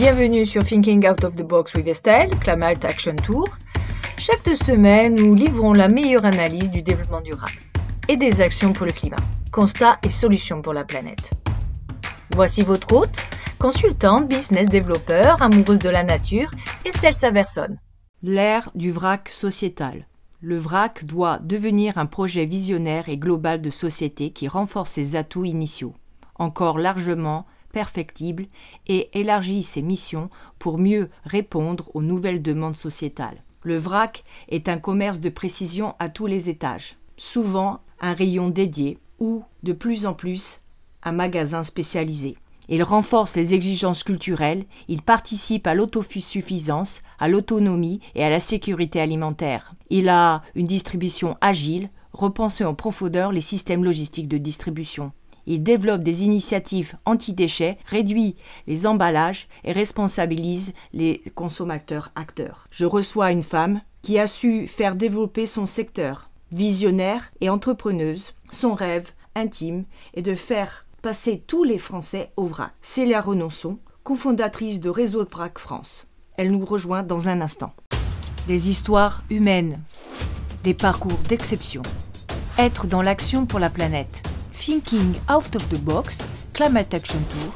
Bienvenue sur Thinking Out of the Box with Estelle, Climate Action Tour. Chaque deux semaines, nous livrons la meilleure analyse du développement durable et des actions pour le climat, constats et solutions pour la planète. Voici votre hôte, consultante, business développeur, amoureuse de la nature, Estelle Saverson. L'ère du vrac sociétal. Le vrac doit devenir un projet visionnaire et global de société qui renforce ses atouts initiaux, encore largement perfectible et élargit ses missions pour mieux répondre aux nouvelles demandes sociétales. Le vrac est un commerce de précision à tous les étages, souvent un rayon dédié ou, de plus en plus, un magasin spécialisé. Il renforce les exigences culturelles, il participe à l'autosuffisance, à l'autonomie et à la sécurité alimentaire. Il a une distribution agile, repensée en profondeur les systèmes logistiques de distribution. Il développe des initiatives anti-déchets, réduit les emballages et responsabilise les consommateurs acteurs. Je reçois une femme qui a su faire développer son secteur. Visionnaire et entrepreneuse, son rêve intime est de faire passer tous les Français au vrac. Célia Renonçon, cofondatrice de Réseau Vrac France. Elle nous rejoint dans un instant. Des histoires humaines, des parcours d'exception. Être dans l'action pour la planète. Thinking Out of the Box, Climate Action Tour,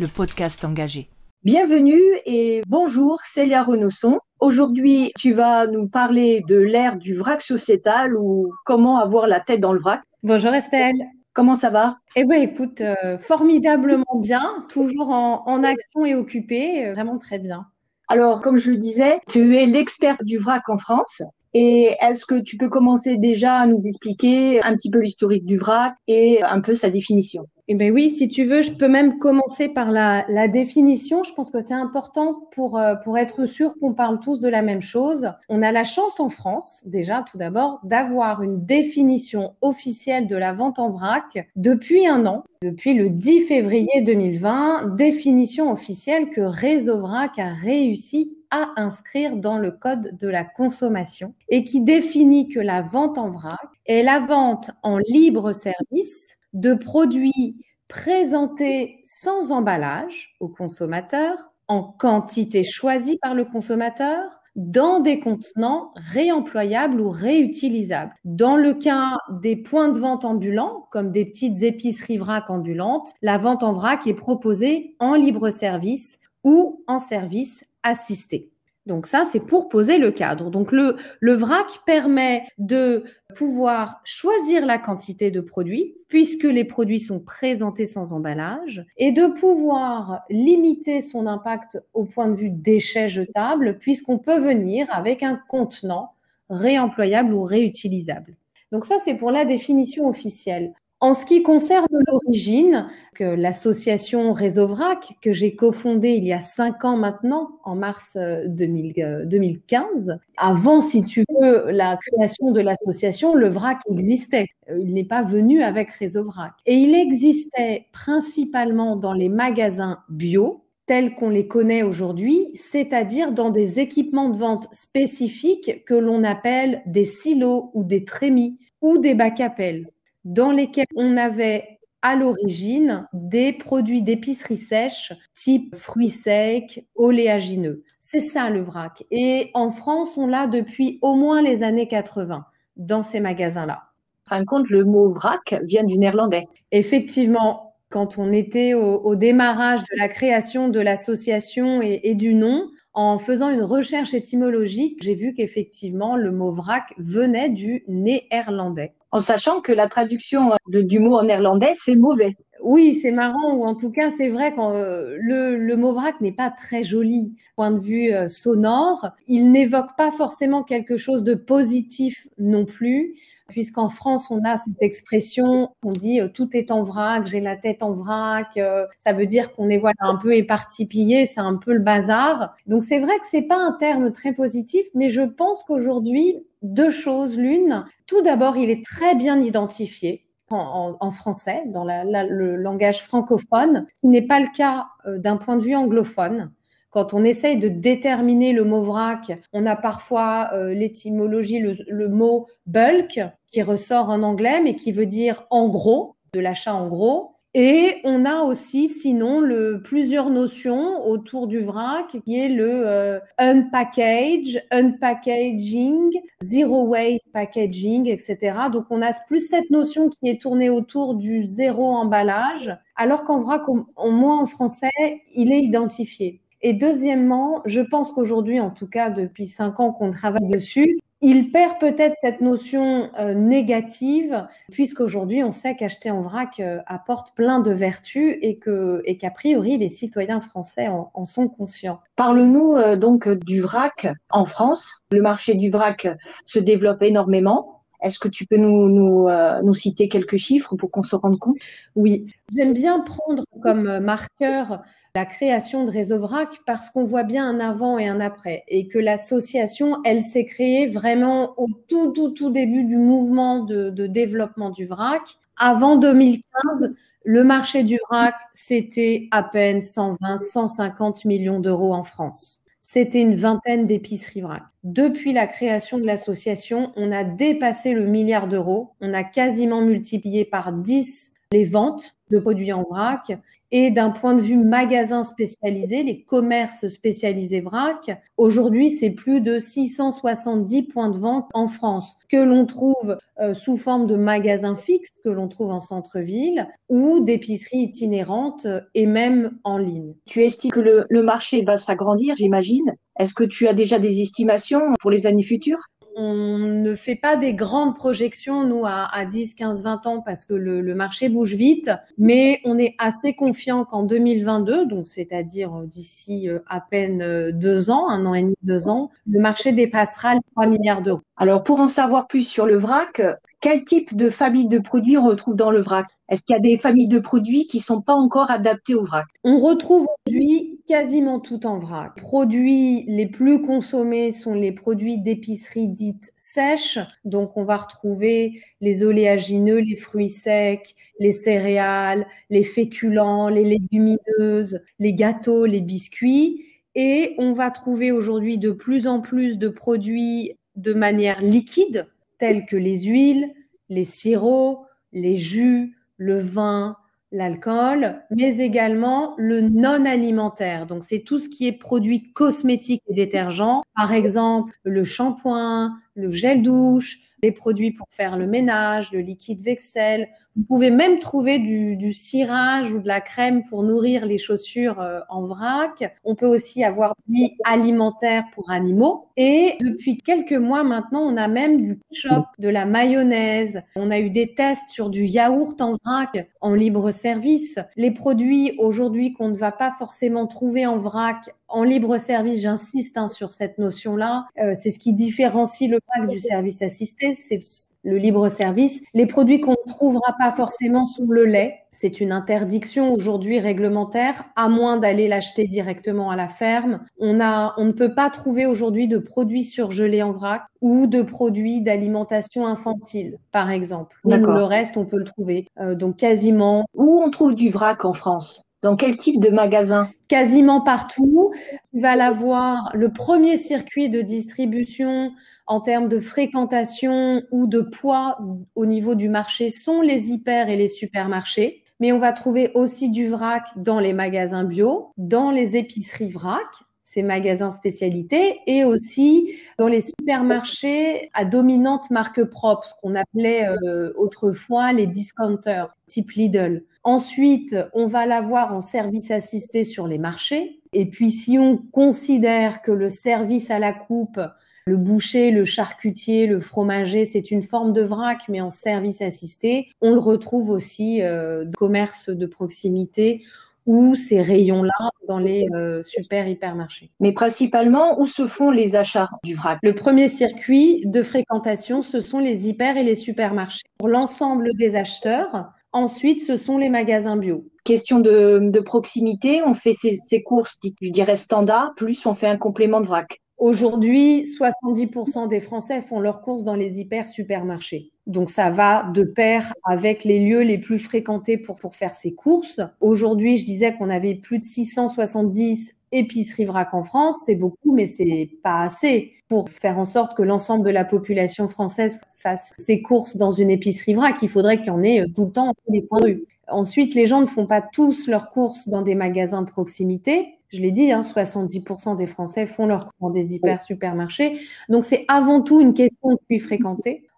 le podcast engagé. Bienvenue et bonjour Célia Renonçon. Aujourd'hui, tu vas nous parler de l'ère du vrac sociétal ou comment avoir la tête dans le vrac. Bonjour Estelle. Comment ça va? Eh bien, écoute, euh, formidablement bien, toujours en, action et occupé, euh, vraiment très bien. Alors, comme je le disais, tu es l'expert du vrac en France. Et est-ce que tu peux commencer déjà à nous expliquer un petit peu l'historique du vrac et un peu sa définition? Eh bien oui, si tu veux, je peux même commencer par la, la définition. Je pense que c'est important pour, euh, pour être sûr qu'on parle tous de la même chose. On a la chance en France, déjà tout d'abord, d'avoir une définition officielle de la vente en vrac depuis un an, depuis le 10 février 2020, définition officielle que Réseau Vrac a réussi à inscrire dans le code de la consommation et qui définit que la vente en vrac est la vente en libre service de produits présentés sans emballage au consommateur, en quantité choisie par le consommateur, dans des contenants réemployables ou réutilisables. Dans le cas des points de vente ambulants, comme des petites épiceries vrac ambulantes, la vente en vrac est proposée en libre service ou en service assisté. Donc ça, c'est pour poser le cadre. Donc le, vrac permet de pouvoir choisir la quantité de produits, puisque les produits sont présentés sans emballage, et de pouvoir limiter son impact au point de vue déchets jetables, puisqu'on peut venir avec un contenant réemployable ou réutilisable. Donc ça, c'est pour la définition officielle. En ce qui concerne l'origine, l'association Réseau Vrac, que j'ai cofondée il y a cinq ans maintenant, en mars 2015, euh, avant, si tu veux, la création de l'association, le Vrac existait. Euh, il n'est pas venu avec Réseau Vrac. Et il existait principalement dans les magasins bio, tels qu'on les connaît aujourd'hui, c'est-à-dire dans des équipements de vente spécifiques que l'on appelle des silos ou des trémies ou des bacs à pelles dans lesquels on avait à l'origine des produits d'épicerie sèche type fruits secs, oléagineux. C'est ça le vrac. Et en France, on l'a depuis au moins les années 80 dans ces magasins-là. En fin de compte, le mot vrac vient du néerlandais. Effectivement, quand on était au, démarrage de la création de l'association et, du nom, en faisant une recherche étymologique, j'ai vu qu'effectivement, le mot vrac venait du néerlandais. En sachant que la traduction du mot en néerlandais, c'est mauvais. Oui, c'est marrant, ou en tout cas, c'est vrai que euh, le, le, mot vrac n'est pas très joli. Point de vue euh, sonore, il n'évoque pas forcément quelque chose de positif non plus, puisqu'en France, on a cette expression, on dit euh, tout est en vrac, j'ai la tête en vrac, ça veut dire qu'on est voilà un peu éparpillé, c'est un peu le bazar. Donc c'est vrai que c'est pas un terme très positif, mais je pense qu'aujourd'hui, deux choses. L'une, tout d'abord, il est très bien identifié en, français, dans le langage francophone, qui n'est pas le cas euh, d'un point de vue anglophone. Quand on essaye de déterminer le mot vrac, on a parfois euh, l'étymologie, le, mot bulk qui ressort en anglais, mais qui veut dire en gros, de l'achat en gros. Et on a aussi, sinon, le, plusieurs notions autour du vrac, qui est le euh, unpackage, unpackaging, zero waste packaging, etc. Donc, on a plus cette notion qui est tournée autour du zéro emballage, alors qu'en vrac, au moins en français, il est identifié. Et deuxièmement, je pense qu'aujourd'hui, en tout cas depuis cinq ans qu'on travaille dessus, il perd peut-être cette notion euh, négative, puisqu'aujourd'hui, on sait qu'acheter en vrac euh, apporte plein de vertus et que et qu'a priori, les citoyens français en, sont conscients. Parle-nous euh, donc du vrac en France. Le marché du vrac se développe énormément. Est-ce que tu peux nous, nous, nous citer quelques chiffres pour qu'on se rende compte? Oui, j'aime bien prendre comme marqueur la création de Réseau Vrac parce qu'on voit bien un avant et un après et que l'association, elle s'est créée vraiment au tout, tout, tout début du mouvement de, développement du vrac. Avant 2015, le marché du vrac, c'était à peine 120, 150 millions d'euros en France. C'était une vingtaine d'épiceries vrac. Depuis la création de l'association, on a dépassé le milliard d'euros. On a quasiment multiplié par 10 les ventes de produits en vrac et d'un point de vue magasin spécialisé, les commerces spécialisés vrac, aujourd'hui, c'est plus de 670 points de vente en France que l'on trouve euh, sous forme de magasins fixes que l'on trouve en centre-ville ou d'épiceries itinérantes et même en ligne. Tu estimes que le, le marché va s'agrandir, j'imagine. Est-ce que tu as déjà des estimations pour les années futures? On ne fait pas des grandes projections, nous, à, 10, 15, 20 ans, parce que le, marché bouge vite, mais on est assez confiant qu'en 2022, donc c'est-à-dire euh, d'ici euh, à peine euh, deux ans, un an et demi, deux ans, le marché dépassera les 3 milliards d'euros. Alors, pour en savoir plus sur le vrac, quel type de famille de produits on retrouve dans le vrac? Est-ce qu'il y a des familles de produits qui ne sont pas encore adaptées au vrac? On retrouve aujourd'hui quasiment tout en vrac. Produits les plus consommés sont les produits d'épicerie dites sèches. Donc, on va retrouver les oléagineux, les fruits secs, les céréales, les féculents, les légumineuses, les gâteaux, les biscuits. Et on va trouver aujourd'hui de plus en plus de produits de manière liquide, tels que les huiles, les sirops, les jus, le vin, l'alcool, mais également le non alimentaire. Donc, c'est tout ce qui est produits cosmétiques et détergents. Par exemple, le shampoing, le gel douche, les produits pour faire le ménage, le liquide vaisselle. Vous pouvez même trouver du, cirage ou de la crème pour nourrir les chaussures euh, en vrac. On peut aussi avoir du alimentaire pour animaux. Et depuis quelques mois maintenant, on a même du ketchup, de la mayonnaise. On a eu des tests sur du yaourt en vrac en libre service. Les produits aujourd'hui qu'on ne va pas forcément trouver en vrac en libre service, j'insiste hein, sur cette notion-là, euh, c'est ce qui différencie le vrac du service assisté, c'est le libre service. Les produits qu'on ne trouvera pas forcément sont le lait. C'est une interdiction aujourd'hui réglementaire, à moins d'aller l'acheter directement à la ferme. On, a, on ne peut pas trouver aujourd'hui de produits surgelés en vrac ou de produits d'alimentation infantile, par exemple. le reste, on peut le trouver. Euh, donc quasiment. Où on trouve du vrac en France? Dans quel type de magasin? Quasiment partout. Tu vas l'avoir. Le premier circuit de distribution en termes de fréquentation ou de poids au niveau du marché sont les hyper et les supermarchés. Mais on va trouver aussi du vrac dans les magasins bio, dans les épiceries vrac, ces magasins spécialités, et aussi dans les supermarchés à dominante marque propre, ce qu'on appelait euh, autrefois les discounters, type Lidl. Ensuite, on va l'avoir en service assisté sur les marchés. Et puis, si on considère que le service à la coupe, le boucher, le charcutier, le fromager, c'est une forme de vrac, mais en service assisté, on le retrouve aussi euh, dans commerce de proximité ou ces rayons-là dans les euh, super hypermarchés. Mais principalement, où se font les achats du vrac? Le premier circuit de fréquentation, ce sont les hyper et les supermarchés. Pour l'ensemble des acheteurs, Ensuite, ce sont les magasins bio. Question de, proximité, on fait ses, courses, je dirais standard, plus on fait un complément de vrac. Aujourd'hui, 70% des Français font leurs courses dans les hyper supermarchés. Donc ça va de pair avec les lieux les plus fréquentés pour, pour faire ses courses. Aujourd'hui, je disais qu'on avait plus de 670 épiceries vrac en France. C'est beaucoup, mais c'est pas assez pour faire en sorte que l'ensemble de la population française fasse ses courses dans une épicerie vrac. Il faudrait qu'il y en ait euh, tout le temps les coins de rue. Ensuite, les gens ne font pas tous leurs courses dans des magasins de proximité. Je l'ai dit, hein, 70% des Français font leurs courses dans des hyper supermarchés. Donc, c'est avant tout une question de.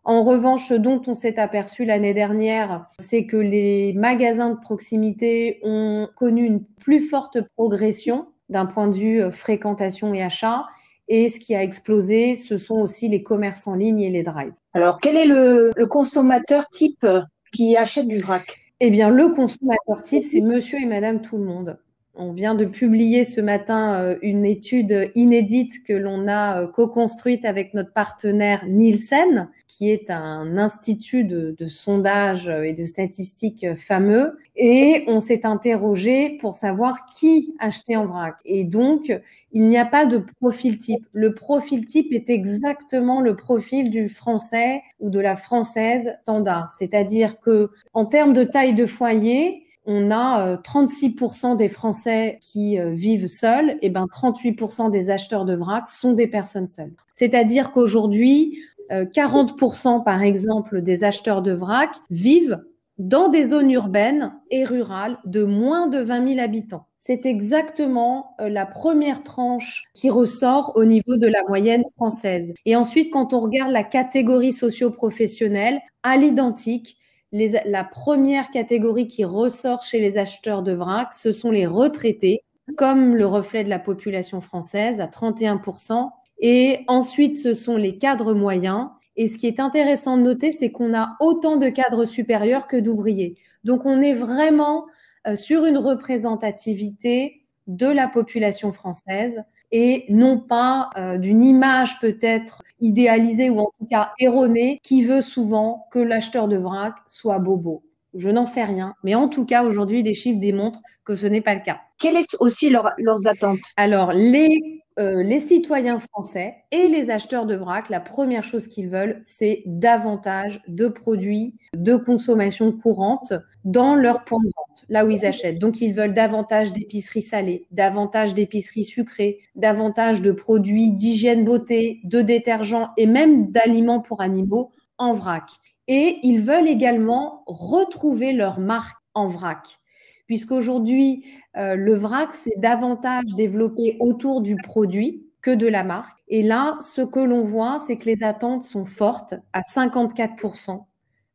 En revanche, ce dont on s'est aperçu l'année dernière, c'est que les magasins de proximité ont connu une plus forte progression d'un point de vue euh, fréquentation et achat. Et ce qui a explosé, ce sont aussi les commerces en ligne et les drives. Alors, quel est le, le consommateur type qui achète du vrac? Eh bien, le consommateur type, c'est monsieur et madame tout le monde. On vient de publier ce matin euh, une étude inédite que l'on a euh, co-construite avec notre partenaire Nielsen, qui est un institut de, sondage euh, et de statistiques fameux. Et on s'est interrogé pour savoir qui achetait en vrac. Et donc, il n'y a pas de profil type. Le profil type est exactement le profil du français ou de la française standard. C'est-à-dire que, en termes de taille de foyer, on a 36% euh, des Français qui euh, vivent seuls, et ben 38% des acheteurs de vrac sont des personnes seules. C'est-à-dire qu'aujourd'hui, 40% euh, par exemple des acheteurs de vrac vivent dans des zones urbaines et rurales de moins de 20 000 habitants. C'est exactement la première tranche qui ressort au niveau de la moyenne française. Et ensuite, quand on regarde la catégorie socio-professionnelle, à l'identique, la première catégorie qui ressort chez les acheteurs de vrac, ce sont les retraités, comme le reflet de la population française à 31%. Et ensuite, ce sont les cadres moyens. Et ce qui est intéressant de noter, c'est qu'on a autant de cadres supérieurs que d'ouvriers. Donc, on est vraiment euh, sur une représentativité de la population française et non pas euh, d'une image peut-être idéalisée ou en tout cas erronée qui veut souvent que l'acheteur de vrac soit bobo. Je n'en sais rien, mais en tout cas aujourd'hui les chiffres démontrent que ce n'est pas le cas. Quelles sont aussi leurs attentes? Alors les euh, les citoyens français et les acheteurs de vrac, la première chose qu'ils veulent, c'est davantage de produits de consommation courante dans leur point de vente, là où ils achètent. Donc, ils veulent davantage d'épiceries salées, davantage d'épiceries sucrées, davantage de produits d'hygiène beauté, de détergents et même d'aliments pour animaux en vrac. Et ils veulent également retrouver leur marque en vrac puisqu'aujourd'hui, euh, le vrac, c'est davantage développé autour du produit que de la marque. Et là, ce que l'on voit, c'est que les attentes sont fortes. À 54%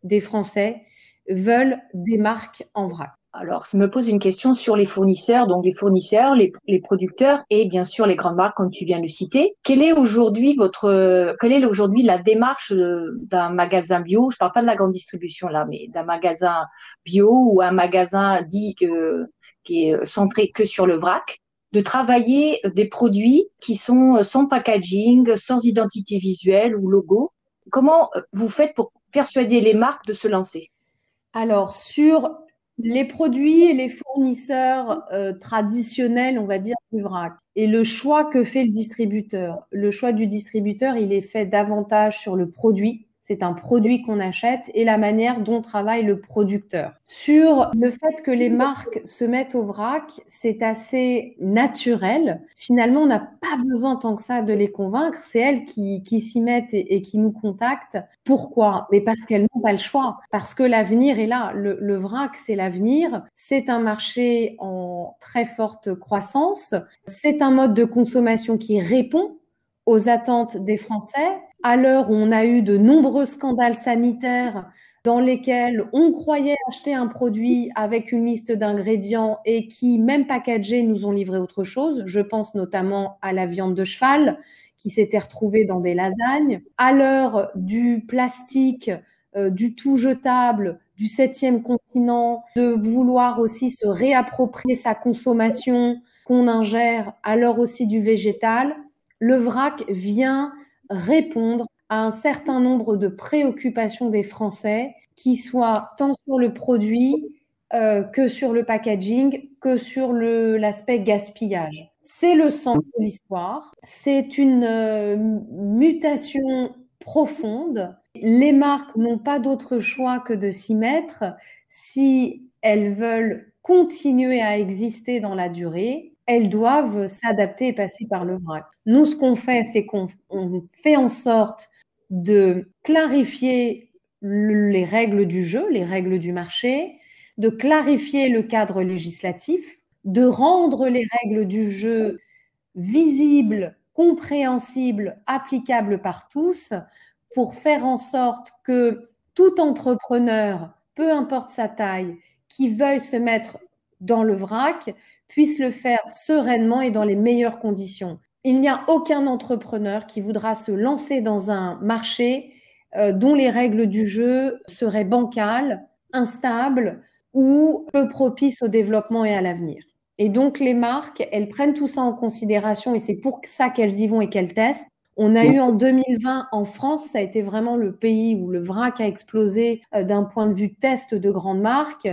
des Français veulent des marques en vrac. Alors, ça me pose une question sur les fournisseurs, donc les fournisseurs, les, producteurs et bien sûr les grandes marques comme tu viens de citer. Quelle est aujourd'hui votre, quelle est aujourd'hui la démarche d'un magasin bio? Je parle pas de la grande distribution là, mais d'un magasin bio ou un magasin dit qui est centré que sur le vrac, de travailler des produits qui sont sans packaging, sans identité visuelle ou logo. Comment vous faites pour persuader les marques de se lancer? Alors, sur les produits et les fournisseurs euh, traditionnels, on va dire, du vrac. Et le choix que fait le distributeur. Le choix du distributeur, il est fait davantage sur le produit c'est un produit qu'on achète et la manière dont travaille le producteur. Sur le fait que les marques se mettent au vrac, c'est assez naturel. Finalement, on n'a pas besoin tant que ça de les convaincre. C'est elles qui, s'y mettent et, qui nous contactent. Pourquoi? Mais parce qu'elles n'ont pas le choix. Parce que l'avenir est là. Le, le vrac, c'est l'avenir. C'est un marché en très forte croissance. C'est un mode de consommation qui répond aux attentes des Français à l'heure où on a eu de nombreux scandales sanitaires dans lesquels on croyait acheter un produit avec une liste d'ingrédients et qui, même packagés, nous ont livré autre chose. Je pense notamment à la viande de cheval qui s'était retrouvée dans des lasagnes. À l'heure du plastique, euh, du tout jetable, du septième continent, de vouloir aussi se réapproprier sa consommation qu'on ingère, à l'heure aussi du végétal, le vrac vient répondre à un certain nombre de préoccupations des Français, qui soient tant sur le produit euh, que sur le packaging, que sur l'aspect gaspillage. C'est le sens de l'histoire, c'est une euh, mutation profonde. Les marques n'ont pas d'autre choix que de s'y mettre si elles veulent continuer à exister dans la durée elles doivent s'adapter et passer par le vrac. Nous, ce qu'on fait, c'est qu'on fait en sorte de clarifier les règles du jeu, les règles du marché, de clarifier le cadre législatif, de rendre les règles du jeu visibles, compréhensibles, applicables par tous, pour faire en sorte que tout entrepreneur, peu importe sa taille, qui veuille se mettre dans le vrac, puisse le faire sereinement et dans les meilleures conditions. Il n'y a aucun entrepreneur qui voudra se lancer dans un marché euh, dont les règles du jeu seraient bancales, instables ou peu propices au développement et à l'avenir. Et donc les marques, elles prennent tout ça en considération et c'est pour ça qu'elles y vont et qu'elles testent. On a eu en 2020 en France, ça a été vraiment le pays où le vrac a explosé euh, d'un point de vue test de grandes marques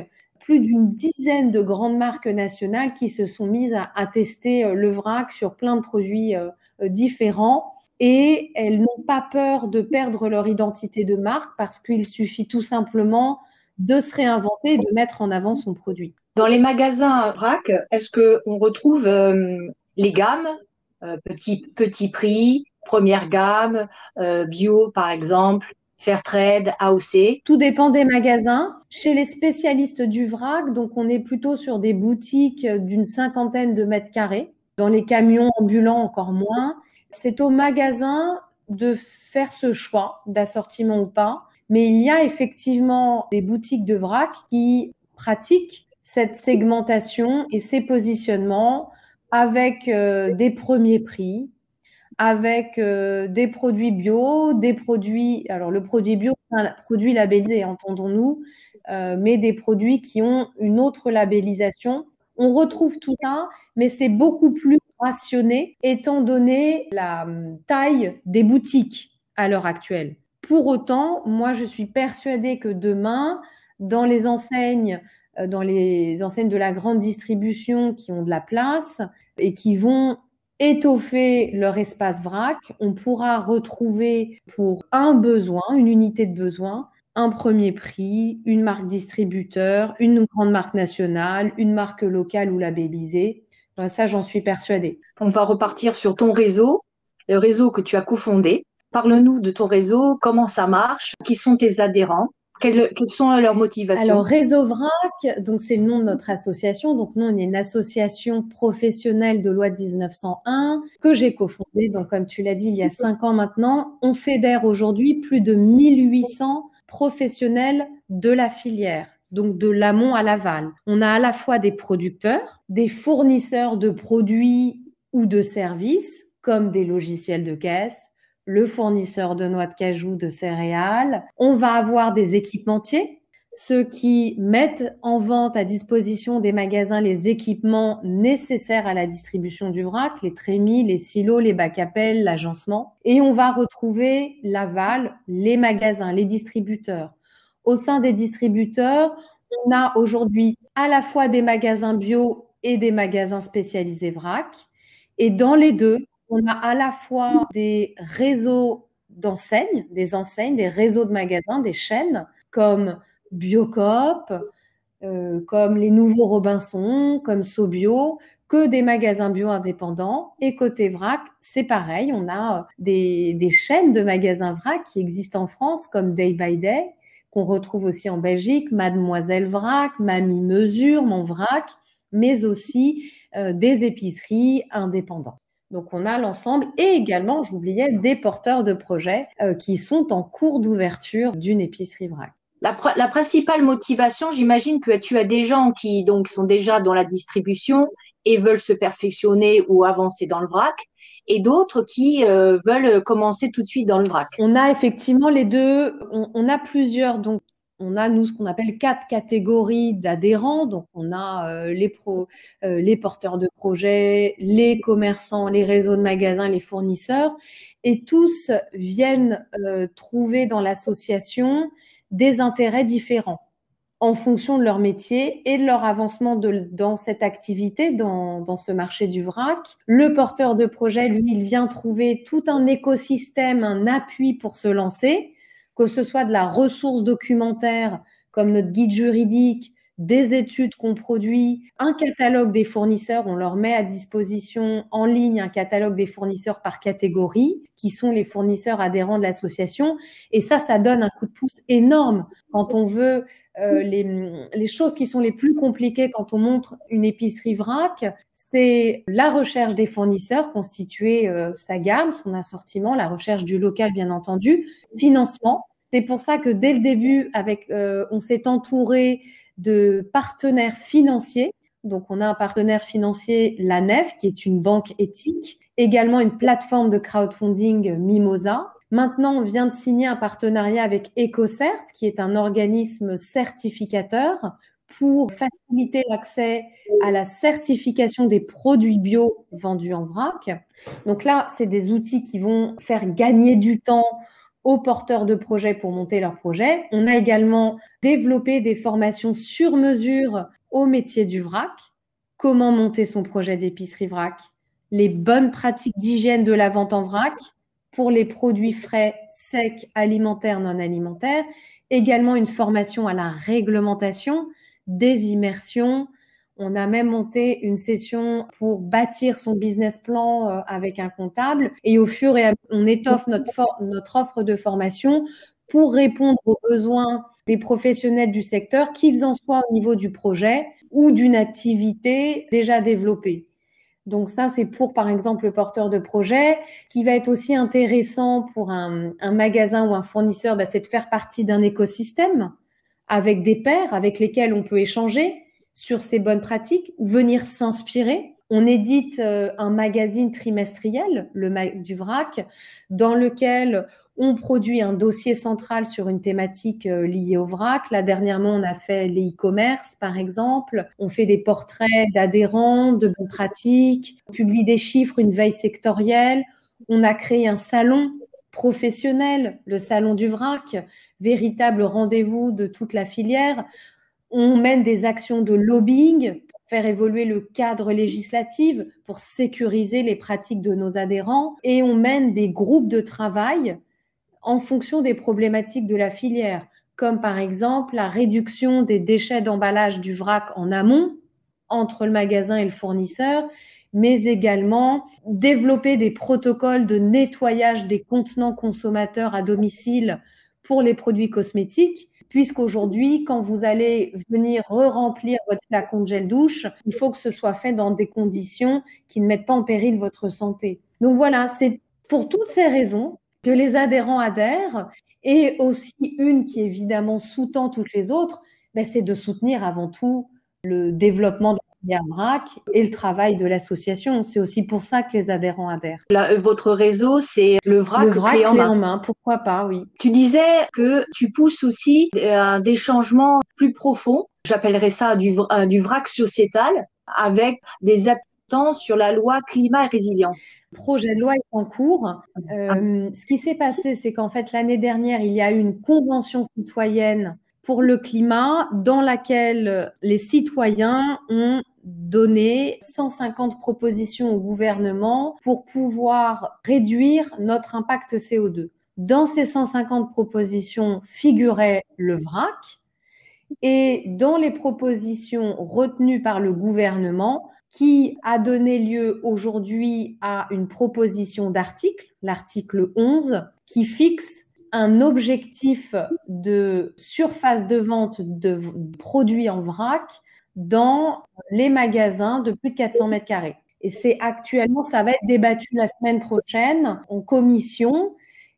plus d'une dizaine de grandes marques nationales qui se sont mises à, tester euh, le vrac sur plein de produits euh, euh, différents et elles n'ont pas peur de perdre leur identité de marque parce qu'il suffit tout simplement de se réinventer et de mettre en avant son produit. Dans les magasins vrac, est-ce qu'on retrouve les gammes, petit, petit prix, première gamme, bio par exemple, Fairtrade, AOC Tout dépend des magasins. Chez les spécialistes du vrac, donc on est plutôt sur des boutiques d'une cinquantaine de mètres carrés. Dans les camions ambulants, encore moins. C'est au magasin de faire ce choix d'assortiment ou pas. Mais il y a effectivement des boutiques de vrac qui pratiquent cette segmentation et ces positionnements avec euh, des premiers prix, avec euh, des produits bio, des produits, alors le produit bio, un produit labellisé, entendons-nous, euh, mais des produits qui ont une autre labellisation. On retrouve tout ça, mais c'est beaucoup plus rationné étant donné la hum, taille des boutiques à l'heure actuelle. Pour autant, moi, je suis persuadée que demain, dans les enseignes, euh, dans les enseignes de la grande distribution qui ont de la place et qui vont étoffer leur espace vrac, on pourra retrouver pour un besoin, une unité de besoin, un premier prix, une marque distributeur, une grande marque nationale, une marque locale ou labellisée. Ben, ça, j'en suis persuadée. On va repartir sur ton réseau, le réseau que tu as cofondé. Parle-nous de ton réseau, comment ça marche, qui sont tes adhérents quelles, sont leurs motivations? Alors, Réseau VRAC, donc c'est le nom de notre association. Donc, nous, on est une association professionnelle de loi 1901 que j'ai cofondée. Donc, comme tu l'as dit, il y a cinq ans maintenant. On fédère aujourd'hui plus de 1800 professionnels de la filière donc de l'amont à l'aval. On a à la fois des producteurs, des fournisseurs de produits ou de services, comme des logiciels de caisse, le fournisseur de noix de cajou, de céréales. On va avoir des équipementiers, ceux qui mettent en vente à disposition des magasins les équipements nécessaires à la distribution du vrac, les trémies, les silos, les bacs à pelle, l'agencement. Et on va retrouver l'aval, les magasins, les distributeurs. Au sein des distributeurs, on a aujourd'hui à la fois des magasins bio et des magasins spécialisés vrac. Et dans les deux, on a à la fois des réseaux d'enseignes, des enseignes, des réseaux de magasins, des chaînes comme Biocoop, euh, comme les Nouveaux Robinson, comme Sobio, que des magasins bio indépendants. Et côté vrac, c'est pareil, on a euh, des, des, chaînes de magasins vrac qui existent en France comme Day by Day, qu'on retrouve aussi en Belgique, Mademoiselle Vrac, Mamie Mesure, Mon Vrac, mais aussi euh, des épiceries indépendantes. Donc on a l'ensemble et également, j'oubliais, des porteurs de projets euh, qui sont en cours d'ouverture d'une épicerie vrac. La, principale motivation, j'imagine que tu as des gens qui donc sont déjà dans la distribution et veulent se perfectionner ou avancer dans le vrac, et d'autres qui euh, veulent commencer tout de suite dans le vrac. On a effectivement les deux. On, on a plusieurs donc on a, nous, ce qu'on appelle quatre catégories d'adhérents. Donc, on a euh, les, pro, euh, les porteurs de projets, les commerçants, les réseaux de magasins, les fournisseurs. Et tous viennent euh, trouver dans l'association des intérêts différents en fonction de leur métier et de leur avancement de, dans cette activité, dans, dans ce marché du vrac. Le porteur de projet, lui, il vient trouver tout un écosystème, un appui pour se lancer que ce soit de la ressource documentaire comme notre guide juridique, des études qu'on produit, un catalogue des fournisseurs. On leur met à disposition en ligne un catalogue des fournisseurs par catégorie, qui sont les fournisseurs adhérents de l'association. Et ça, ça donne un coup de pouce énorme quand on veut euh, les, les, choses qui sont les plus compliquées quand on montre une épicerie vrac, c'est la recherche des fournisseurs, constituer euh, sa gamme, son assortiment, la recherche du local, bien entendu, financement. C'est pour ça que dès le début, avec, euh, on s'est entouré de partenaires financiers. Donc, on a un partenaire financier, la NEF, qui est une banque éthique, également une plateforme de crowdfunding Mimosa. Maintenant, on vient de signer un partenariat avec EcoCert, qui est un organisme certificateur pour faciliter l'accès à la certification des produits bio vendus en vrac. Donc là, c'est des outils qui vont faire gagner du temps aux porteurs de projets pour monter leur projet. On a également développé des formations sur mesure au métier du vrac. Comment monter son projet d'épicerie vrac, les bonnes pratiques d'hygiène de la vente en vrac pour les produits frais, secs, alimentaires, non alimentaires. Également une formation à la réglementation, des immersions, on a même monté une session pour bâtir son business plan euh, avec un comptable et au fur et à mesure, on étoffe notre, offre de formation pour répondre aux besoins des professionnels du secteur, qu'ils en soient au niveau du projet ou d'une activité déjà développée. Donc ça, c'est pour, par exemple, le porteur de projet. qui va être aussi intéressant pour un, magasin ou un fournisseur, bah, c'est de faire partie d'un écosystème avec des pairs avec lesquels on peut échanger, sur ces bonnes pratiques, venir s'inspirer. On édite euh, un magazine trimestriel, le du VRAC, dans lequel on produit un dossier central sur une thématique euh, liée au VRAC. Là, dernièrement, on a fait les e-commerce, par exemple. On fait des portraits d'adhérents, de bonnes pratiques, on publie des chiffres, une veille sectorielle. On a créé un salon professionnel, le salon du VRAC, véritable rendez-vous de toute la filière on mène des actions de lobbying pour faire évoluer le cadre législatif, pour sécuriser les pratiques de nos adhérents, et on mène des groupes de travail en fonction des problématiques de la filière, comme par exemple la réduction des déchets d'emballage du vrac en amont entre le magasin et le fournisseur, mais également développer des protocoles de nettoyage des contenants consommateurs à domicile pour les produits cosmétiques puisqu'aujourd'hui, quand vous allez venir re-remplir votre flacon de gel douche, il faut que ce soit fait dans des conditions qui ne mettent pas en péril votre santé. Donc voilà, c'est pour toutes ces raisons que les adhérents adhèrent et aussi une qui évidemment sous-tend toutes les autres, ben, c'est de soutenir avant tout le développement de Et le travail de l'association. C'est aussi pour ça que les adhérents adhèrent. Euh, votre réseau, c'est le VRAC, le VRAC clé, en, main. Pourquoi pas, oui. Tu disais que tu pousses aussi euh, des changements plus profonds. J'appellerais ça du, euh, du VRAC sociétal avec des sur la loi climat et résilience. Le projet de loi est en cours. Euh, ce qui s'est passé, c'est qu'en fait, l'année dernière, il y a eu une convention citoyenne pour le climat dans laquelle les citoyens ont donné 150 propositions au gouvernement pour pouvoir réduire notre impact CO2. Dans ces 150 propositions figurait le VRAC et dans les propositions retenues par le gouvernement, qui a donné lieu aujourd'hui à une proposition d'article, l'article 11, qui fixe un objectif de surface de vente de produits en vrac dans les magasins de plus de 400 mètres carrés. Et c'est actuellement, ça va être débattu la semaine prochaine en commission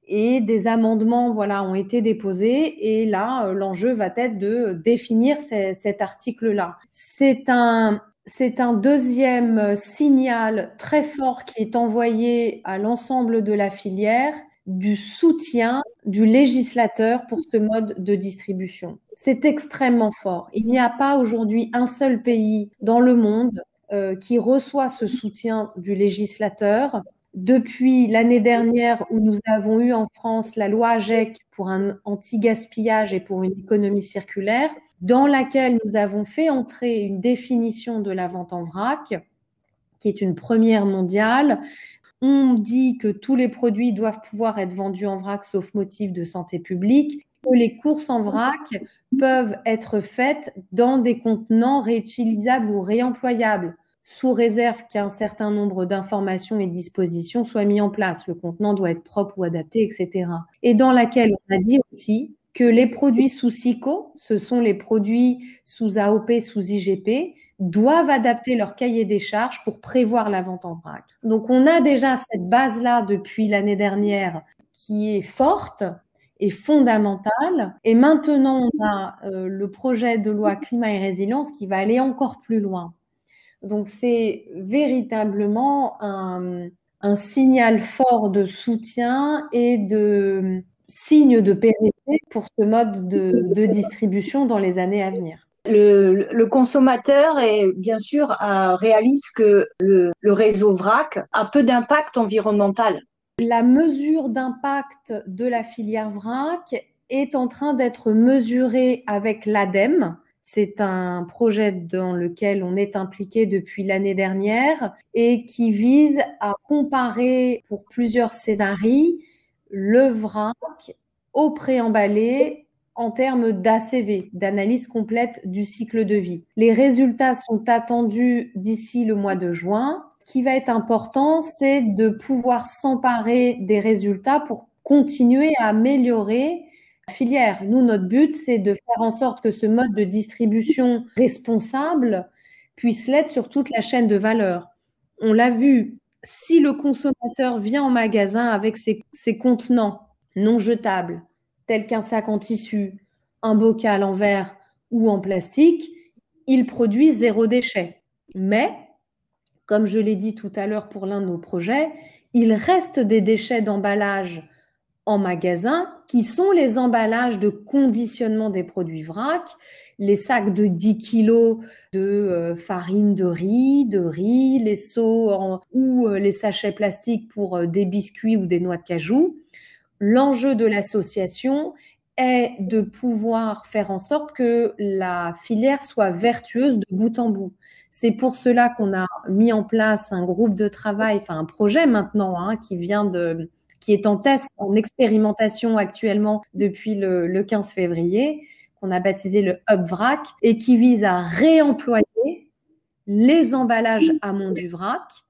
et des amendements voilà ont été déposés et là l'enjeu va être de définir cet article-là. C'est un c'est un deuxième signal très fort qui est envoyé à l'ensemble de la filière du soutien du législateur pour ce mode de distribution. C'est extrêmement fort. Il n'y a pas aujourd'hui un seul pays dans le monde euh, qui reçoit ce soutien du législateur. Depuis l'année dernière où nous avons eu en France la loi AGEC pour un anti-gaspillage et pour une économie circulaire, dans laquelle nous avons fait entrer une définition de la vente en vrac, qui est une première mondiale, on dit que tous les produits doivent pouvoir être vendus en vrac sauf motif de santé publique. Que les courses en vrac peuvent être faites dans des contenants réutilisables ou réemployables, sous réserve qu'un certain nombre d'informations et dispositions soient mis en place. Le contenant doit être propre ou adapté, etc. Et dans laquelle on a dit aussi que les produits sous SICO, ce sont les produits sous AOP, sous IGP, doivent adapter leur cahier des charges pour prévoir la vente en vrac. Donc on a déjà cette base-là depuis l'année dernière qui est forte et fondamentale. Et maintenant, on a euh, le projet de loi climat et résilience qui va aller encore plus loin. Donc c'est véritablement un, signal fort de soutien et de signe de pérennité pour ce mode de distribution dans les années à venir le, consommateur est bien sûr réalise que le, réseau VRAC a peu d'impact environnemental. La mesure d'impact de la filière VRAC est en train d'être mesurée avec l'ADEME. C'est un projet dans lequel on est impliqué depuis l'année dernière et qui vise à comparer pour plusieurs scénarios le VRAC au préemballé en termes d'ACV, d'analyse complète du cycle de vie. Les résultats sont attendus d'ici le mois de juin. Qui va être important, c'est de pouvoir s'emparer des résultats pour continuer à améliorer la filière. Nous, notre but, c'est de faire en sorte que ce mode de distribution responsable puisse l'être sur toute la chaîne de valeur. On l'a vu, si le consommateur vient en magasin avec ses, contenants non jetables, tel qu'un sac en tissu, un bocal en verre ou en plastique, il produit zéro déchet. Mais, comme je l'ai dit tout à l'heure pour l'un de nos projets, il reste des déchets d'emballage en magasin qui sont les emballages de conditionnement des produits vrac, les sacs de 10 kilos de euh, farine de riz, de riz, les seaux ou euh, les sachets plastiques pour euh, des biscuits ou des noix de cajou. L'enjeu de l'association est de pouvoir faire en sorte que la filière soit vertueuse de bout en bout. C'est pour cela qu'on a mis en place un groupe de travail, enfin un projet maintenant hein, qui vient de, qui est en test, en expérimentation actuellement depuis le, le 15 février, qu'on a baptisé le Hub VRAC et qui vise à réemployer les emballages amont du vrac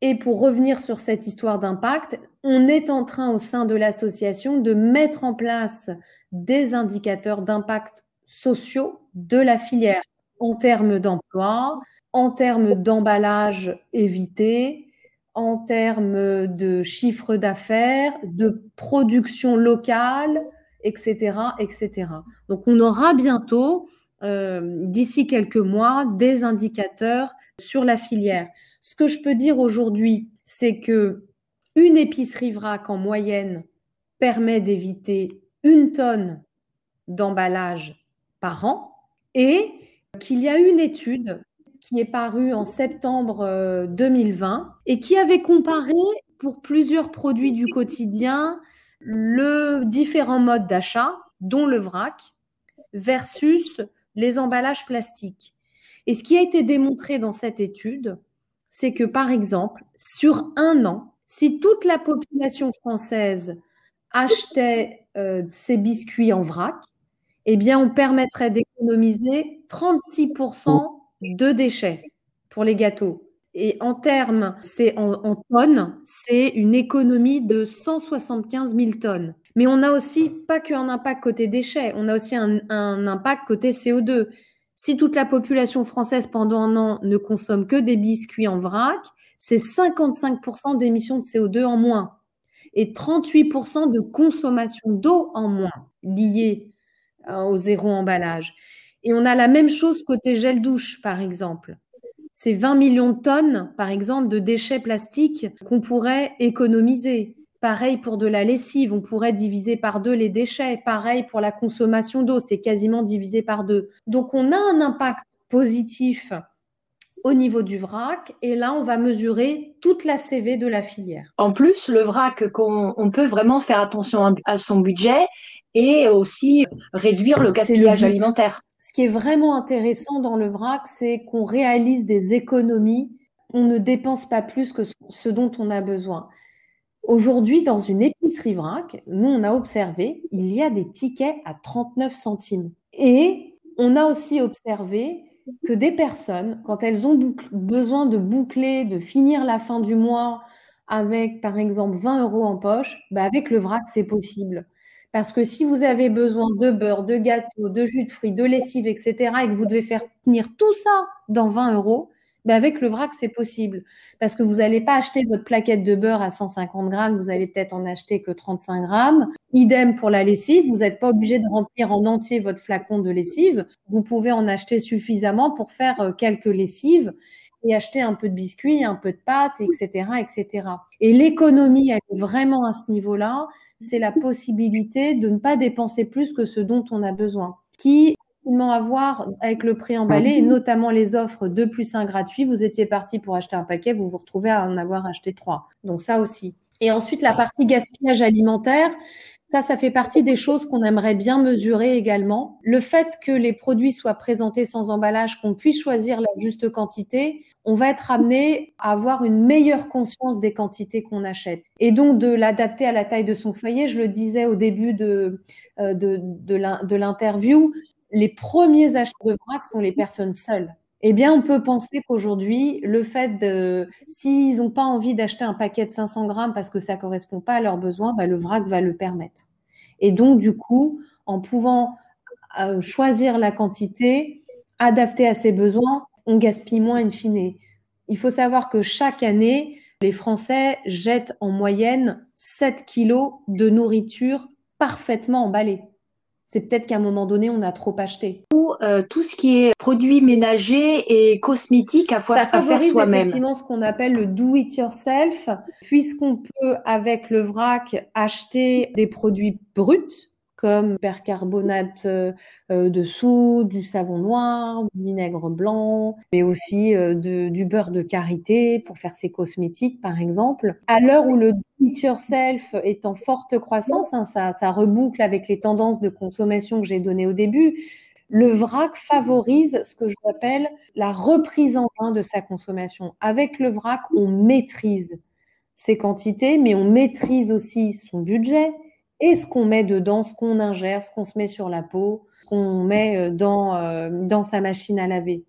et pour revenir sur cette histoire d'impact, on est en train au sein de l'association de mettre en place des indicateurs d'impact sociaux de la filière en termes d'emploi, en termes d'emballage évité, en termes de chiffre d'affaires, de production locale, etc., etc. Donc, on aura bientôt, euh, d'ici quelques mois, des indicateurs sur la filière. Ce que je peux dire aujourd'hui, c'est que une épicerie vrac en moyenne permet d'éviter une tonne d'emballage par an et qu'il y a une étude qui est parue en septembre 2020 euh, et qui avait comparé pour plusieurs produits du quotidien le différents modes d'achat, dont le vrac, versus les emballages plastiques. Et ce qui a été démontré dans cette étude, c'est que, par exemple, sur un an, si toute la population française achetait euh, ses biscuits en vrac, eh bien, on permettrait d'économiser 36% de déchets pour les gâteaux. Et en termes, c'est en, tonnes, c'est une économie de 175 000 tonnes. Mais on n'a aussi pas qu'un impact côté déchets, on a aussi un, un impact côté CO2. Si toute la population française pendant un an ne consomme que des biscuits en vrac, c'est 55% d'émissions de CO2 en moins et 38% de consommation d'eau en moins liée euh, au zéro emballage. Et on a la même chose côté gel douche, par exemple. C'est 20 millions de tonnes, par exemple, de déchets plastiques qu'on pourrait économiser. Pareil pour de la lessive, on pourrait diviser par deux les déchets. Pareil pour la consommation d'eau, c'est quasiment divisé par deux. Donc on a un impact positif au niveau du vrac et là on va mesurer toute la CV de la filière. En plus, le vrac, on peut vraiment faire attention à son budget et aussi réduire le gaspillage alimentaire. Ce qui est vraiment intéressant dans le vrac, c'est qu'on réalise des économies. On ne dépense pas plus que ce dont on a besoin Aujourd'hui, dans une épicerie vrac, nous, on a observé, il y a des tickets à 39 centimes. Et on a aussi observé que des personnes, quand elles ont besoin de boucler, de finir la fin du mois avec, par exemple, 20 euros en poche, bah avec le vrac, c'est possible. Parce que si vous avez besoin de beurre, de gâteau, de jus de fruits, de lessive, etc., et que vous devez faire tenir tout ça dans 20 euros, ben avec le vrac, c'est possible. Parce que vous n'allez pas acheter votre plaquette de beurre à 150 grammes, vous allez peut-être en acheter que 35 grammes. Idem pour la lessive, vous n'êtes pas obligé de remplir en entier votre flacon de lessive. Vous pouvez en acheter suffisamment pour faire euh, quelques lessives et acheter un peu de biscuits, un peu de pâtes, etc., etc. Et l'économie, elle est vraiment à ce niveau-là c'est la possibilité de ne pas dépenser plus que ce dont on a besoin. Qui avoir avec le prix emballé et notamment les offres 2 plus 1 gratuit. Vous étiez parti pour acheter un paquet, vous vous retrouvez à en avoir acheté trois. Donc ça aussi. Et ensuite, la partie gaspillage alimentaire, ça, ça fait partie des choses qu'on aimerait bien mesurer également. Le fait que les produits soient présentés sans emballage, qu'on puisse choisir la juste quantité, on va être amené à avoir une meilleure conscience des quantités qu'on achète. Et donc de l'adapter à la taille de son foyer. Je le disais au début de, euh, de, de l'interview, les premiers acheteurs de vrac sont les personnes seules eh bien, on peut penser qu'aujourd'hui, le fait de, s'ils n'ont pas envie d'acheter un paquet de 500 grammes parce que ça ne correspond pas à leurs besoins, bah, le vrac va le permettre. Et donc, du coup, en pouvant euh, choisir la quantité adaptée à ses besoins, on gaspille moins in fine. Il faut savoir que chaque année, les Français jettent en moyenne 7 kilos de nourriture parfaitement emballée c'est peut-être qu'à un moment donné, on a trop acheté. Pour euh, tout ce qui est produits ménagers et cosmétiques à, Ça à faire soi-même. effectivement ce qu'on appelle le do it yourself, puisqu'on peut avec le vrac acheter des produits bruts comme percarbonate euh, euh, de soude, du savon noir, du vinaigre blanc, mais aussi euh, du beurre de karité pour faire ses cosmétiques, par exemple. À l'heure où le do-it-yourself est en forte croissance, hein, ça, ça reboucle avec les tendances de consommation que j'ai données au début, le vrac favorise ce que je appelle la reprise en main de sa consommation. Avec le vrac, on maîtrise ses quantités, mais on maîtrise aussi son budget, et ce qu'on met dedans, ce qu'on ingère, ce qu'on se met sur la peau, ce qu'on met euh, dans, euh, dans sa machine à laver.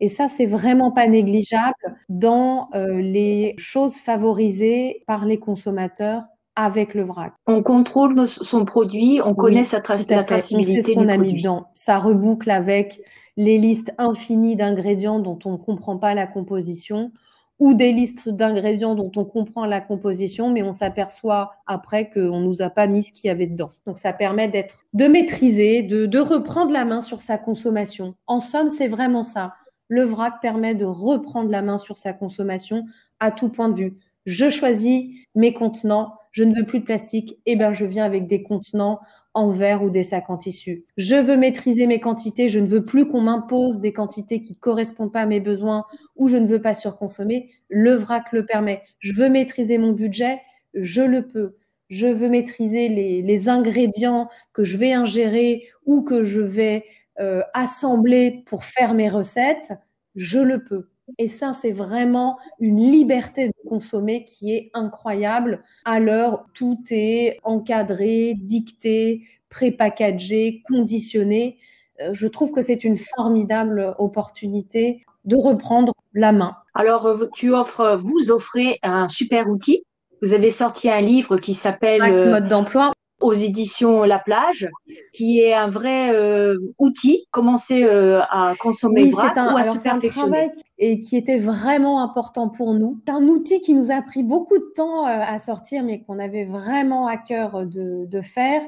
Et ça, c'est vraiment pas négligeable dans euh, les choses favorisées par les consommateurs avec le vrac. On contrôle son produit, on connaît sa traçabilité. On sait ce qu'on a mis dedans. Ça reboucle avec les listes infinies d'ingrédients dont on ne comprend pas la composition ou des listes d'ingrédients dont on comprend la composition, mais on s'aperçoit après qu'on nous a pas mis ce qu'il y avait dedans. Donc ça permet d'être, de maîtriser, de, de reprendre la main sur sa consommation. En somme, c'est vraiment ça. Le vrac permet de reprendre la main sur sa consommation à tout point de vue. Je choisis mes contenants, je ne veux plus de plastique, eh ben je viens avec des contenants en verre ou des sacs en tissu. Je veux maîtriser mes quantités, je ne veux plus qu'on m'impose des quantités qui correspondent pas à mes besoins ou je ne veux pas surconsommer. Le vrac le permet. Je veux maîtriser mon budget, je le peux. Je veux maîtriser les, ingrédients que je vais ingérer ou que je vais euh, assembler pour faire mes recettes, je le peux. Et ça, c'est vraiment une liberté de consommer qui est incroyable à l'heure tout est encadré, dicté, prépackagé, conditionné. Euh, je trouve que c'est une formidable opportunité de reprendre la main. Alors, euh, tu offres, vous offrez un super outil. Vous avez sorti un livre qui s'appelle Mode d'emploi aux éditions La Plage, qui est un vrai euh, outil, commencer euh, à consommer oui, un, ou à se travail et qui était vraiment important pour nous. C'est un outil qui nous a pris beaucoup de temps euh, à sortir, mais qu'on avait vraiment à cœur de, de faire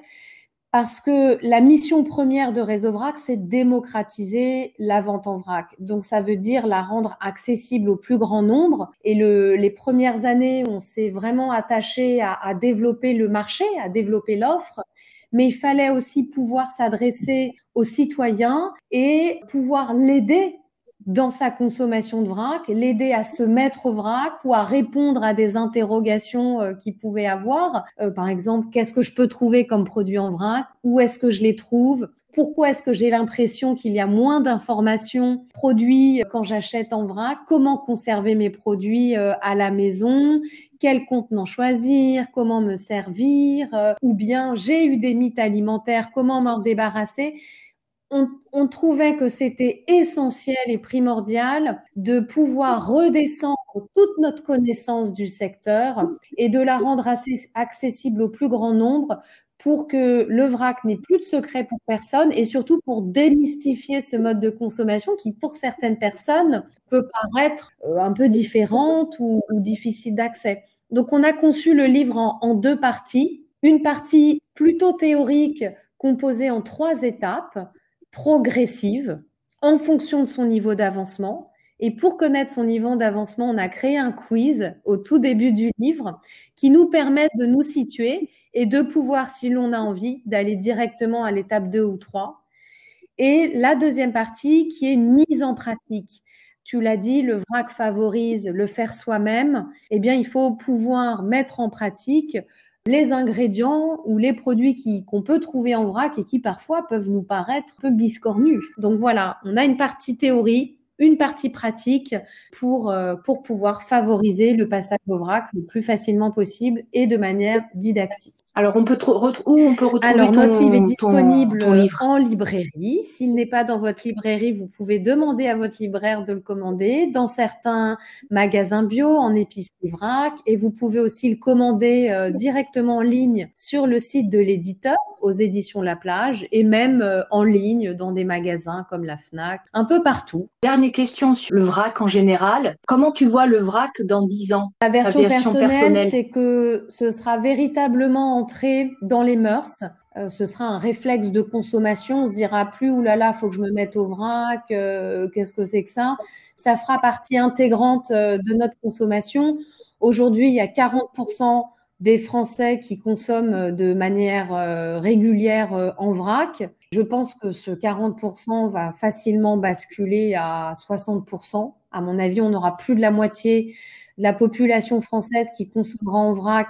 parce que la mission première de Réseau Vrac, c'est démocratiser la vente en vrac. Donc, ça veut dire la rendre accessible au plus grand nombre. Et les premières années, on s'est vraiment attaché à, développer le marché, à développer l'offre. Mais il fallait aussi pouvoir s'adresser aux citoyens et pouvoir l'aider dans sa consommation de vrac, l'aider à se mettre au vrac ou à répondre à des interrogations euh, qu'il pouvait avoir. Euh, par exemple, qu'est-ce que je peux trouver comme produit en vrac? Où est-ce que je les trouve? Pourquoi est-ce que j'ai l'impression qu'il y a moins d'informations produits quand j'achète en vrac? Comment conserver mes produits euh, à la maison? Quel contenant choisir, comment me servir, euh, ou bien j'ai eu des mythes alimentaires, comment m'en débarrasser? On, trouvait que c'était essentiel et primordial de pouvoir redescendre toute notre connaissance du secteur et de la rendre accessible au plus grand nombre pour que le vrac n'ait plus de secret pour personne et surtout pour démystifier ce mode de consommation qui, pour certaines personnes, peut paraître euh, un peu différente ou, difficile d'accès. Donc, on a conçu le livre en deux parties. Une partie plutôt théorique composée en trois étapes progressive en fonction de son niveau d'avancement. Et pour connaître son niveau d'avancement, on a créé un quiz au tout début du livre qui nous permet de nous situer et de pouvoir, si l'on a envie, d'aller directement à l'étape 2 ou 3. Et la deuxième partie qui est une mise en pratique. Tu l'as dit, le VRAC favorise le faire soi-même. Eh bien, il faut pouvoir mettre en pratique les ingrédients ou les produits qu'on peut trouver en vrac et qui parfois peuvent nous paraître un peu biscornus. Donc voilà, on a une partie théorie, une partie pratique pour, euh, pour pouvoir favoriser le passage au vrac le plus facilement possible et de manière didactique. Alors, on peut où on peut retrouver Alors, notre livre est disponible en librairie. S'il n'est pas dans votre librairie, vous pouvez demander à votre libraire de le commander dans certains magasins bio, en épicerie vrac, et vous pouvez aussi le commander euh, directement en ligne sur le site de l'éditeur aux éditions La Plage et même euh, en ligne dans des magasins comme la Fnac, un peu partout. Dernière question sur le vrac en général. Comment tu vois le vrac dans 10 ans? La version, personnelle, c'est que ce sera véritablement dans les mœurs. Euh, ce sera un réflexe de consommation. On se dira plus, oulala, faut que je me mette au vrac. Euh, qu'est-ce que c'est que ça? Ça fera partie intégrante de notre consommation. Aujourd'hui, il y a 40% des Français qui consomment euh, de manière euh, régulière euh, en vrac. Je pense que ce 40% va facilement basculer à 60%. À mon avis, on aura plus de la moitié de la population française qui consommera en vrac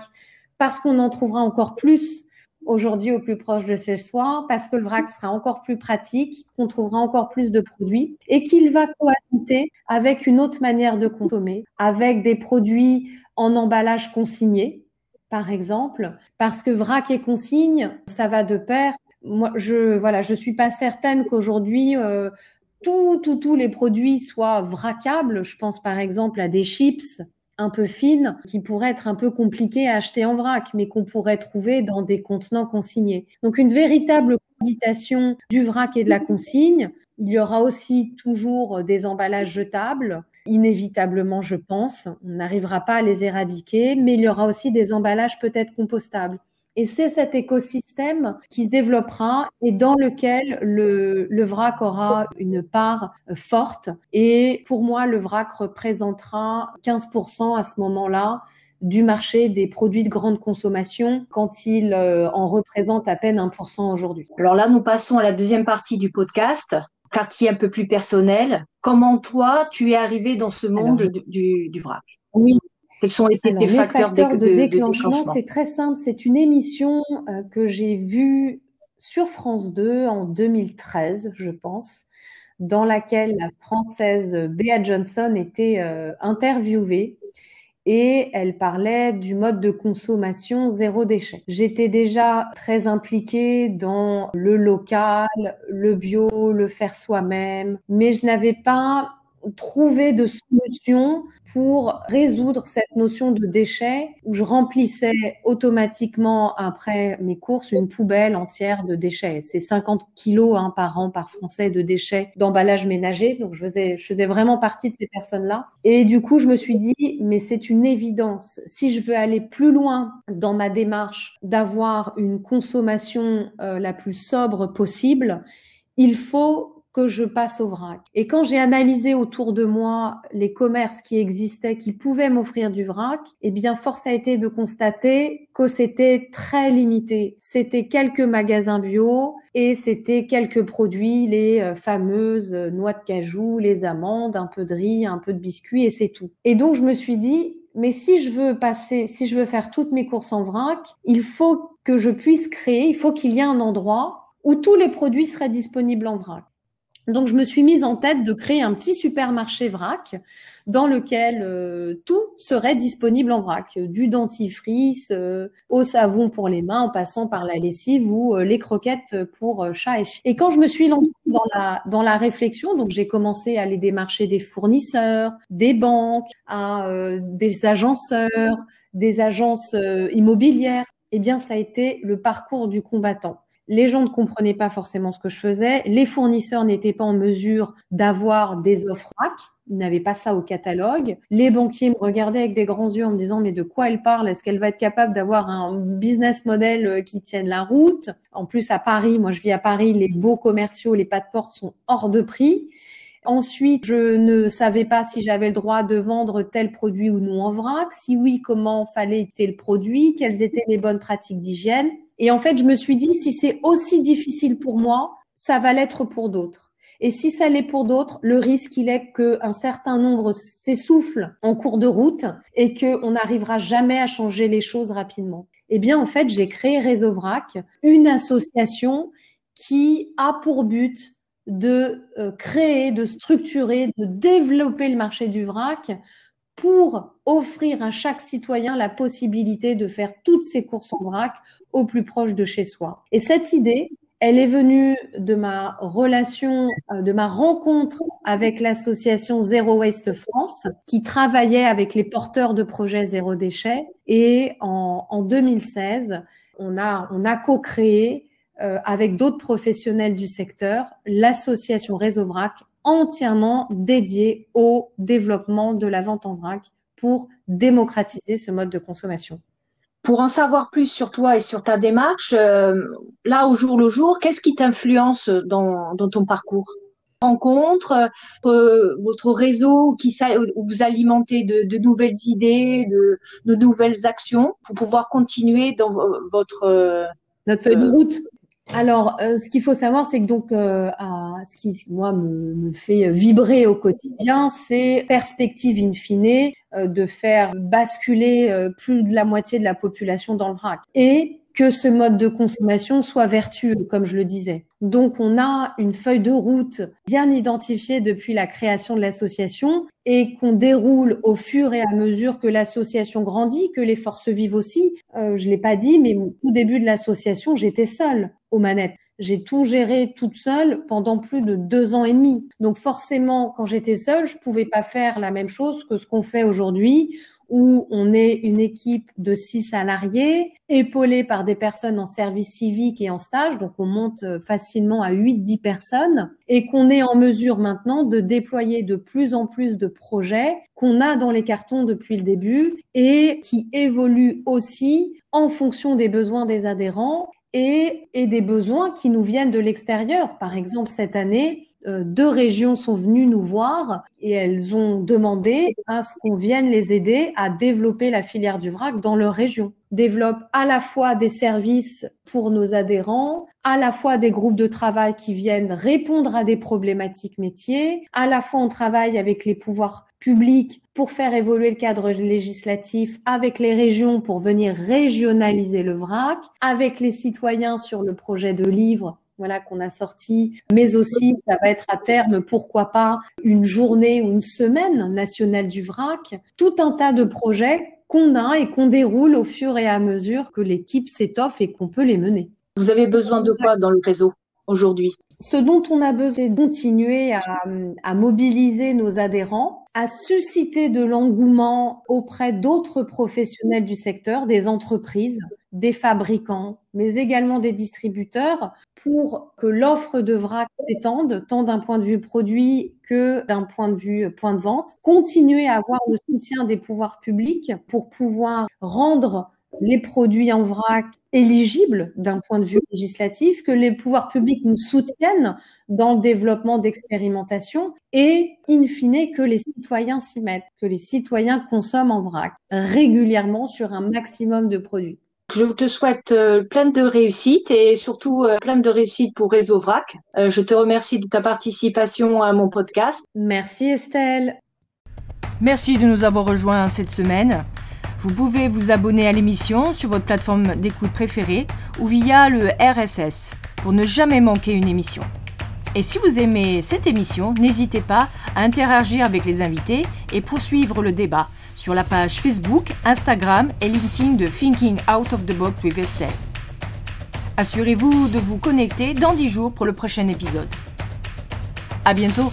parce qu'on en trouvera encore plus aujourd'hui au plus proche de chez soi, parce que le vrac sera encore plus pratique, qu'on trouvera encore plus de produits et qu'il va cohabiter avec une autre manière de consommer, avec des produits en emballage consigné, par exemple, parce que vrac et consigne, ça va de pair. Moi, je voilà, je suis pas certaine qu'aujourd'hui euh, tous les produits soient vracables. Je pense par exemple à des chips un peu fines qui pourraient être un peu compliquées à acheter en vrac, mais qu'on pourrait trouver dans des contenants consignés. Donc une véritable cohabitation du vrac et de la consigne. Il y aura aussi toujours des emballages jetables inévitablement, je pense. On n'arrivera pas à les éradiquer, mais il y aura aussi des emballages peut-être compostables. Et c'est cet écosystème qui se développera et dans lequel le, le, vrac aura une part forte. Et pour moi, le vrac représentera 15% à ce moment-là du marché des produits de grande consommation quand il euh, en représente à peine 1% aujourd'hui. Alors là, nous passons à la deuxième partie du podcast partie un peu plus personnelle. Comment toi, tu es arrivé dans ce monde du, vrac? Oui. Quels sont les, facteurs, de, déclenchement, C'est très simple. C'est une émission euh, que j'ai vue sur France 2 en 2013, je pense, dans laquelle la française Bea Johnson était euh, interviewée et elle parlait du mode de consommation zéro déchet. J'étais déjà très impliquée dans le local, le bio, le faire soi-même, mais je n'avais pas trouver de solutions pour résoudre cette notion de déchets où je remplissais automatiquement après mes courses une poubelle entière de déchets. C'est 50 kilos hein, par an par Français de déchets d'emballage ménager. Donc je faisais, je faisais vraiment partie de ces personnes-là. Et du coup, je me suis dit, mais c'est une évidence. Si je veux aller plus loin dans ma démarche d'avoir une consommation euh, la plus sobre possible, il faut que je passe au vrac. Et quand j'ai analysé autour de moi les commerces qui existaient, qui pouvaient m'offrir du vrac, eh bien, force a été de constater que c'était très limité. C'était quelques magasins bio et c'était quelques produits, les euh, fameuses euh, noix de cajou, les amandes, un peu de riz, un peu de biscuits et c'est tout. Et donc, je me suis dit, mais si je veux passer, si je veux faire toutes mes courses en vrac, il faut que je puisse créer, il faut qu'il y ait un endroit où tous les produits seraient disponibles en vrac. Donc, je me suis mise en tête de créer un petit supermarché vrac dans lequel euh, tout serait disponible en vrac, du dentifrice euh, au savon pour les mains, en passant par la lessive ou euh, les croquettes pour chat et chien. Et quand je me suis lancée dans la dans la réflexion, donc j'ai commencé à aller démarcher des fournisseurs, des banques, des agenceurs, des agences immobilières. Eh bien, ça a été le parcours du combattant les gens ne comprenaient pas forcément ce que je faisais. Les fournisseurs n'étaient pas en mesure d'avoir des offres RAC. Ils n'avaient pas ça au catalogue. Les banquiers me regardaient avec des grands yeux en me disant mais de quoi elle parle? Est-ce qu'elle va être capable d'avoir un business model euh, qui tienne la route? En plus à Paris, moi je vis à Paris, les beaux commerciaux, les pas de porte sont hors de prix. Ensuite, je ne savais pas si j'avais le droit de vendre tel produit ou non en vrac. Si oui, comment fallait tel produit? Quelles étaient les bonnes pratiques d'hygiène? Et en fait, je me suis dit, si c'est aussi difficile pour moi, ça va l'être pour d'autres. Et si ça l'est pour d'autres, le risque, il est qu'un certain nombre s'essouffle en cours de route et qu'on n'arrivera jamais à changer les choses rapidement. Eh bien, en fait, j'ai créé Réseau Vrac, une association qui a pour but de euh, créer, de structurer, de développer le marché du vrac pour offrir à chaque citoyen la possibilité de faire toutes ses courses en vrac au plus proche de chez soi. Et cette idée, elle est venue de ma relation, euh, de ma rencontre avec l'association Zero Waste France, qui travaillait avec les porteurs de projets zéro déchet. Et en, en 2016, on a, on a co-créé euh, avec d'autres professionnels du secteur l'association Réseau Vrac entièrement dédié au développement de la vente en vrac pour démocratiser ce mode de consommation. Pour en savoir plus sur toi et sur ta démarche, euh, là au jour le jour, qu'est-ce qui t'influence dans, ton parcours? Rencontres, euh, votre réseau qui vous alimentez de, nouvelles idées, de, nouvelles actions pour pouvoir continuer dans votre euh, notre feuille de route. Alors, euh, ce qu'il faut savoir, c'est que donc, euh, ce qui moi me, me, fait vibrer au quotidien, c'est perspective in fine euh, de faire basculer plus de la moitié de la population dans le vrac et que ce mode de consommation soit vertueux, comme je le disais. Donc, on a une feuille de route bien identifiée depuis la création de l'association et qu'on déroule au fur et à mesure que l'association grandit, que les forces vivent aussi. Euh, je l'ai pas dit, mais au début de l'association, j'étais seule aux manettes. J'ai tout géré toute seule pendant plus de deux ans et demi. Donc forcément, quand j'étais seule, je pouvais pas faire la même chose que ce qu'on fait aujourd'hui où on est une équipe de six salariés, épaulés par des personnes en service civique et en stage, donc on monte euh, facilement à 8-10 personnes, et qu'on est en mesure maintenant de déployer de plus en plus de projets qu'on a dans les cartons depuis le début et qui évoluent aussi en fonction des besoins des adhérents et, et des besoins qui nous viennent de l'extérieur. Par exemple, cette année, euh, deux régions sont venues nous voir et elles ont demandé à ce qu'on vienne les aider à développer la filière du vrac dans leur région. Développe à la fois des services pour nos adhérents, à la fois des groupes de travail qui viennent répondre à des problématiques métiers, à la fois on travaille avec les pouvoirs publics pour faire évoluer le cadre législatif, avec les régions pour venir régionaliser le vrac, avec les citoyens sur le projet de livre voilà qu'on a sorti, mais aussi ça va être à terme, pourquoi pas, une journée ou une semaine nationale du vrac, tout un tas de projets qu'on a et qu'on déroule au fur et à mesure que l'équipe s'étoffe et qu'on peut les mener. Vous avez besoin de quoi dans le réseau aujourd'hui? Ce dont on a besoin, c'est de continuer à, mobiliser nos adhérents à susciter de l'engouement auprès d'autres professionnels du secteur, des entreprises, des fabricants, mais également des distributeurs, pour que l'offre de vrac s'étende, tant d'un point de vue produit que d'un point de vue point de vente. Continuer à avoir le soutien des pouvoirs publics pour pouvoir rendre les produits en vrac éligibles d'un point de vue législatif, que les pouvoirs publics nous soutiennent dans le développement d'expérimentation et, in fine, que les citoyens s'y mettent, que les citoyens consomment en vrac régulièrement sur un maximum de produits. Je te souhaite euh, plein de réussite et surtout euh, plein de réussite pour Réseau VRAC. Euh, je te remercie de ta participation à mon podcast. Merci Estelle. Merci de nous avoir rejoints cette semaine. Vous pouvez vous abonner à l'émission sur votre plateforme d'écoute préférée ou via le RSS. pour ne jamais manquer une émission. Et si vous aimez cette émission, n'hésitez pas à interagir avec les invités et poursuivre le débat sur la page Facebook, Instagram et LinkedIn de Thinking Out of the Box with Estelle. Assurez-vous de vous connecter dans 10 jours pour le prochain épisode. À bientôt!